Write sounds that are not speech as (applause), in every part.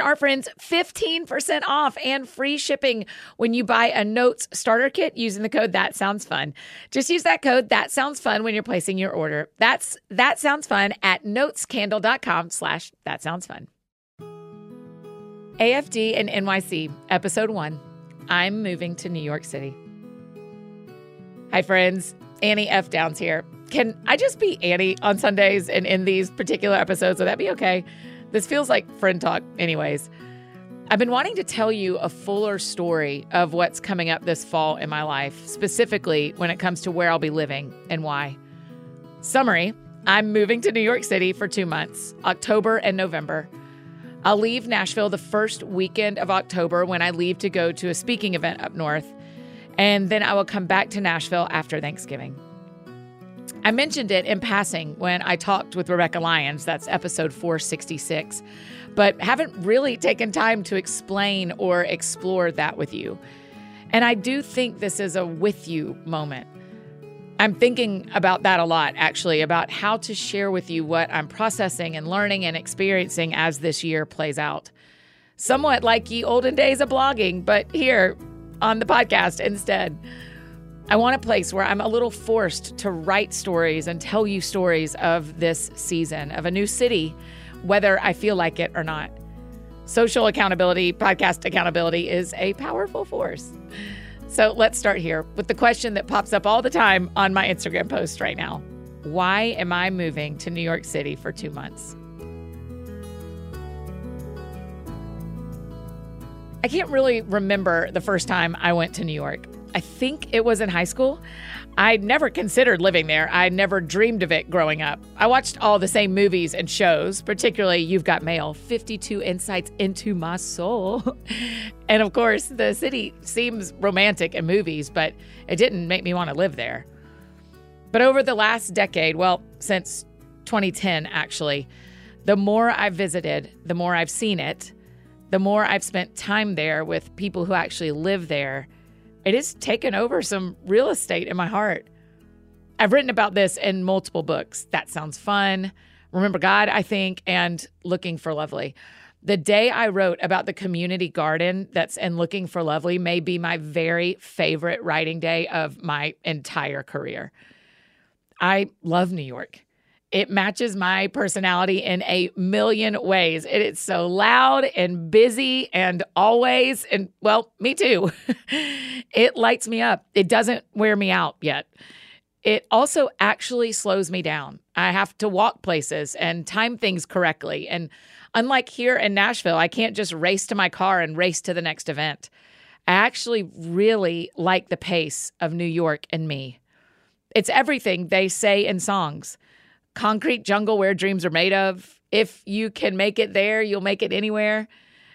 our friends 15% off and free shipping when you buy a Notes starter kit using the code That Sounds Fun. Just use that code That Sounds Fun when you're placing your order. That's That Sounds Fun at notescandle.com slash That Sounds Fun. AFD and NYC, Episode 1. I'm moving to New York City. Hi, friends. Annie F. Downs here. Can I just be Annie on Sundays and in these particular episodes? Would that be okay? This feels like friend talk, anyways. I've been wanting to tell you a fuller story of what's coming up this fall in my life, specifically when it comes to where I'll be living and why. Summary I'm moving to New York City for two months, October and November. I'll leave Nashville the first weekend of October when I leave to go to a speaking event up north, and then I will come back to Nashville after Thanksgiving. I mentioned it in passing when I talked with Rebekah Lyons, that's episode 466, but haven't really taken time to explain or explore that with you. And I do think this is a with you moment. I'm thinking about that a lot, actually, about how to share with you what I'm processing and learning and experiencing as this year plays out. Somewhat like ye olden days of blogging, but here on the podcast instead. I want a place where I'm a little forced to write stories and tell you stories of this season, of a new city, whether I feel like it or not. Social accountability, podcast accountability is a powerful force. So let's start here with the question that pops up all the time on my Instagram post right now Why am I moving to New York City for two months? I can't really remember the first time I went to New York. I think it was in high school. I never considered living there. I never dreamed of it growing up. I watched all the same movies and shows, particularly You've Got Mail, 52 Insights into My Soul. (laughs) and of course, the city seems romantic in movies, but it didn't make me want to live there. But over the last decade, well, since 2010 actually, the more I've visited, the more I've seen it, the more I've spent time there with people who actually live there it has taken over some real estate in my heart. I've written about this in multiple books. That sounds fun. Remember God, I think, and Looking for Lovely. The day I wrote about the community garden that's in Looking for Lovely may be my very favorite writing day of my entire career. I love New York. It matches my personality in a million ways. It is so loud and busy and always, and well, me too. (laughs) it lights me up. It doesn't wear me out yet. It also actually slows me down. I have to walk places and time things correctly. And unlike here in Nashville, I can't just race to my car and race to the next event. I actually really like the pace of New York and me. It's everything they say in songs concrete jungle where dreams are made of. If you can make it there, you'll make it anywhere.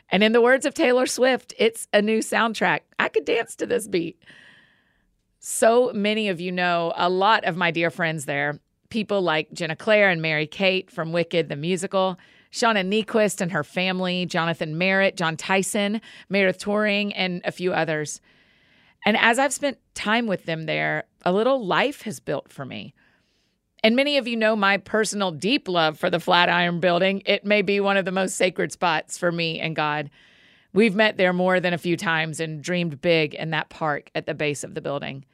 And in the words of Taylor Swift, it's a new soundtrack. I could dance to this beat. So many of you know a lot of my dear friends there. People like Jenna Claire and Mary Kate from Wicked the Musical, Shauna Niequist and her family, Jonathan Merritt, Jon Tyson, Meredith Touring, and a few others. And as I've spent time with them there, a little life has built for me. And many of you know my personal deep love for the Flatiron Building. It may be one of the most sacred spots for me and God. We've met there more than a few times and dreamed big in that park at the base of the building.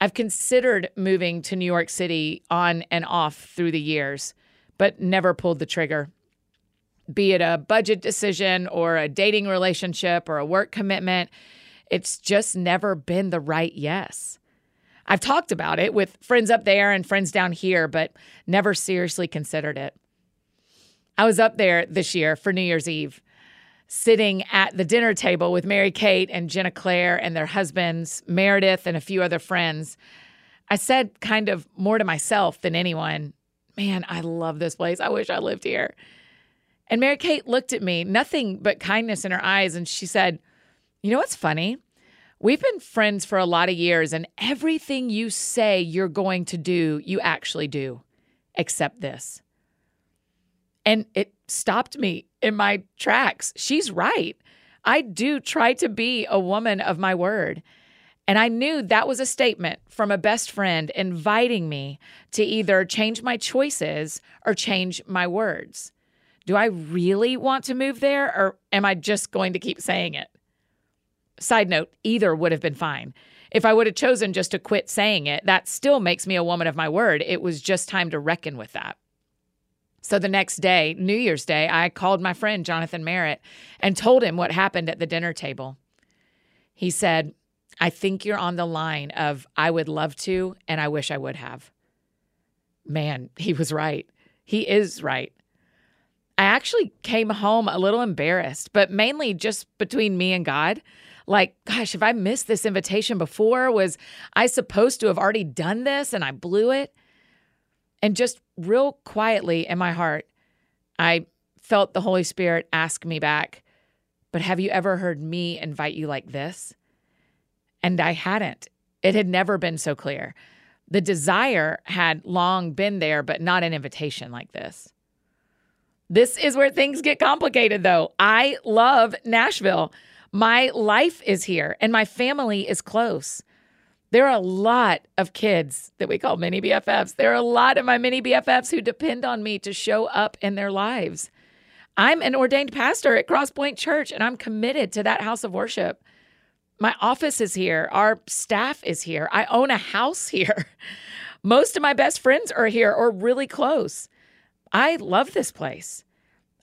I've considered moving to New York City on and off through the years, but never pulled the trigger. be it a budget decision or a dating relationship or a work commitment. It's just never been the right yes. I've talked about it with friends up there and friends down here, but never seriously considered it. I was up there this year for New Year's Eve, sitting at the dinner table with Mary Kate and Jenna Claire and their husbands, Meredith, and a few other friends. I said, kind of more to myself than anyone, Man, I love this place. I wish I lived here. And Mary Kate looked at me, nothing but kindness in her eyes, and she said, You know what's funny? We've been friends for a lot of years, and everything you say you're going to do, you actually do, except this. And it stopped me in my tracks. She's right. I do try to be a woman of my word. And I knew that was a statement from a best friend inviting me to either change my choices or change my words. Do I really want to move there or am I just going to keep saying it? Side note, either would have been fine. If I would have chosen just to quit saying it, that still makes me a woman of my word. It was just time to reckon with that. So the next day, New Year's Day, I called my friend Jonathan Merritt and told him what happened at the dinner table. He said, I think you're on the line of I would love to and I wish I would have. Man, he was right. He is right. I actually came home a little embarrassed, but mainly just between me and God. Like, gosh, if I missed this invitation before, was I supposed to have already done this and I blew it? And just real quietly in my heart, I felt the Holy Spirit ask me back, But have you ever heard me invite you like this? And I hadn't. It had never been so clear. The desire had long been there, but not an invitation like this. This is where things get complicated, though. I love Nashville. My life is here and my family is close. There are a lot of kids that we call mini BFFs. There are a lot of my mini BFFs who depend on me to show up in their lives. I'm an ordained pastor at Crosspoint Church and I'm committed to that house of worship. My office is here. Our staff is here. I own a house here. (laughs) Most of my best friends are here or really close. I love this place.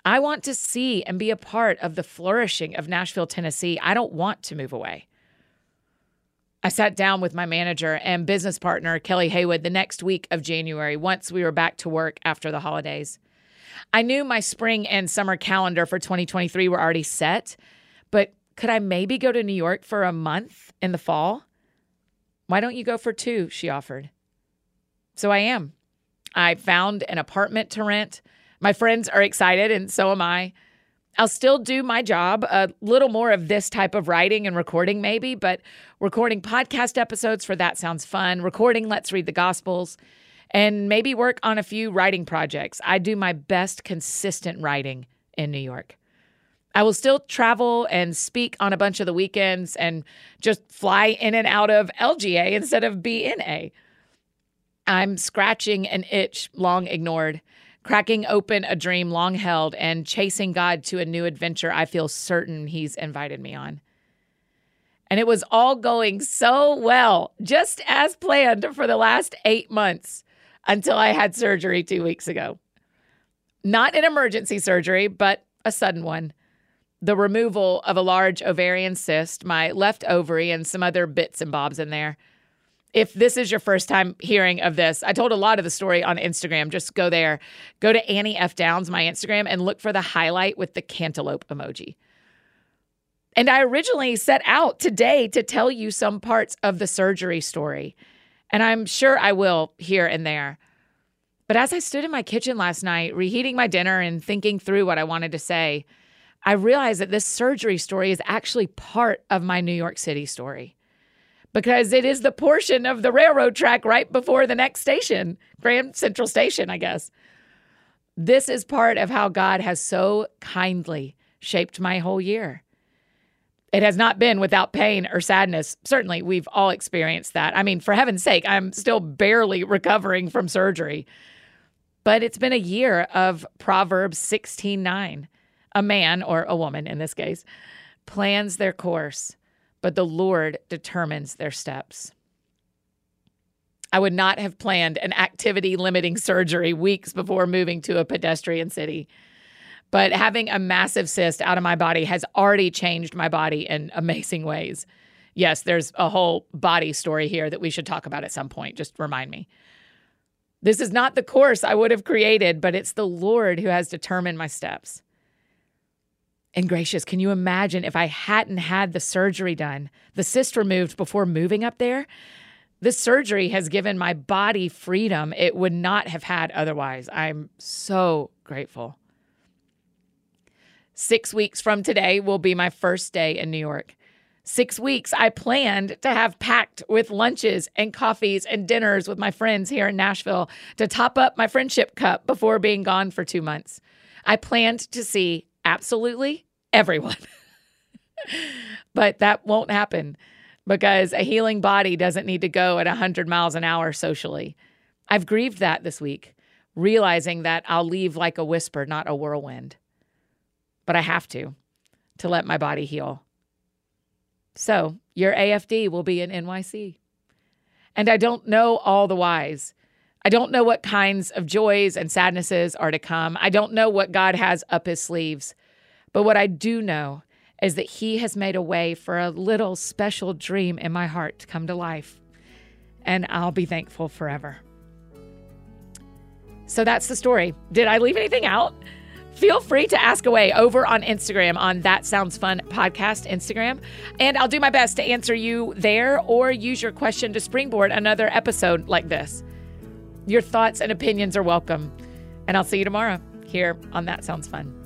I want to see and be a part of the flourishing of Nashville, Tennessee. I don't want to move away. I sat down with my manager and business partner, Kelly Haywood, the next week of January, once we were back to work after the holidays. I knew my spring and summer calendar for 2023 were already set, but could I maybe go to New York for a month in the fall? Why don't you go for two? She offered. So I am. I found an apartment to rent. My friends are excited, and so am I. I'll still do my job, a little more of this type of writing and recording, maybe, but recording podcast episodes for that sounds fun. Recording Let's Read the Gospels, and maybe work on a few writing projects. I do my best consistent writing in New York. I will still travel and speak on a bunch of the weekends and just fly in and out of LGA instead of BNA. I'm scratching an itch long ignored cracking open a dream long held and chasing God to a new adventure I feel certain He's invited me on. And it was all going so well, just as planned for the last eight months until I had surgery two weeks ago. Not an emergency surgery, but a sudden one. The removal of a large ovarian cyst, my left ovary, and some other bits and bobs in there if this is your first time hearing of this, I told a lot of the story on Instagram. Just go there, go to Annie F. Downs, my Instagram, and look for the highlight with the cantaloupe emoji. And I originally set out today to tell you some parts of the surgery story, and I'm sure I will here and there. But as I stood in my kitchen last night, reheating my dinner and thinking through what I wanted to say, I realized that this surgery story is actually part of my New York City story because it is the portion of the railroad track right before the next station, Grand Central Station, I guess. This is part of how God has so kindly shaped my whole year. It has not been without pain or sadness. Certainly, we've all experienced that. I mean, for heaven's sake, I'm still barely recovering from surgery. But it's been a year of Proverbs 16:9. A man or a woman in this case plans their course but the Lord determines their steps. I would not have planned an activity limiting surgery weeks before moving to a pedestrian city. But having a massive cyst out of my body has already changed my body in amazing ways. Yes, there's a whole body story here that we should talk about at some point. Just remind me. This is not the course I would have created, but it's the Lord who has determined my steps. And gracious, can you imagine if I hadn't had the surgery done, the cyst removed before moving up there? This surgery has given my body freedom it would not have had otherwise. I'm so grateful. Six weeks from today will be my first day in New York. Six weeks I planned to have packed with lunches and coffees and dinners with my friends here in Nashville to top up my friendship cup before being gone for two months. I planned to see absolutely everyone. (laughs) but that won't happen because a healing body doesn't need to go at 100 miles an hour socially. I've grieved that this week, realizing that I'll leave like a whisper, not a whirlwind. But I have to, to let my body heal. So your AFD will be in NYC. And I don't know all the whys. I don't know what kinds of joys and sadnesses are to come. I don't know what God has up his sleeves. But what I do know is that He has made a way for a little special dream in my heart to come to life. And I'll be thankful forever. So that's the story. Did I leave anything out? Feel free to ask away over on Instagram on That Sounds Fun podcast Instagram. And I'll do my best to answer you there or use your question to springboard another episode like this. Your thoughts and opinions are welcome. And I'll see you tomorrow here on That Sounds Fun.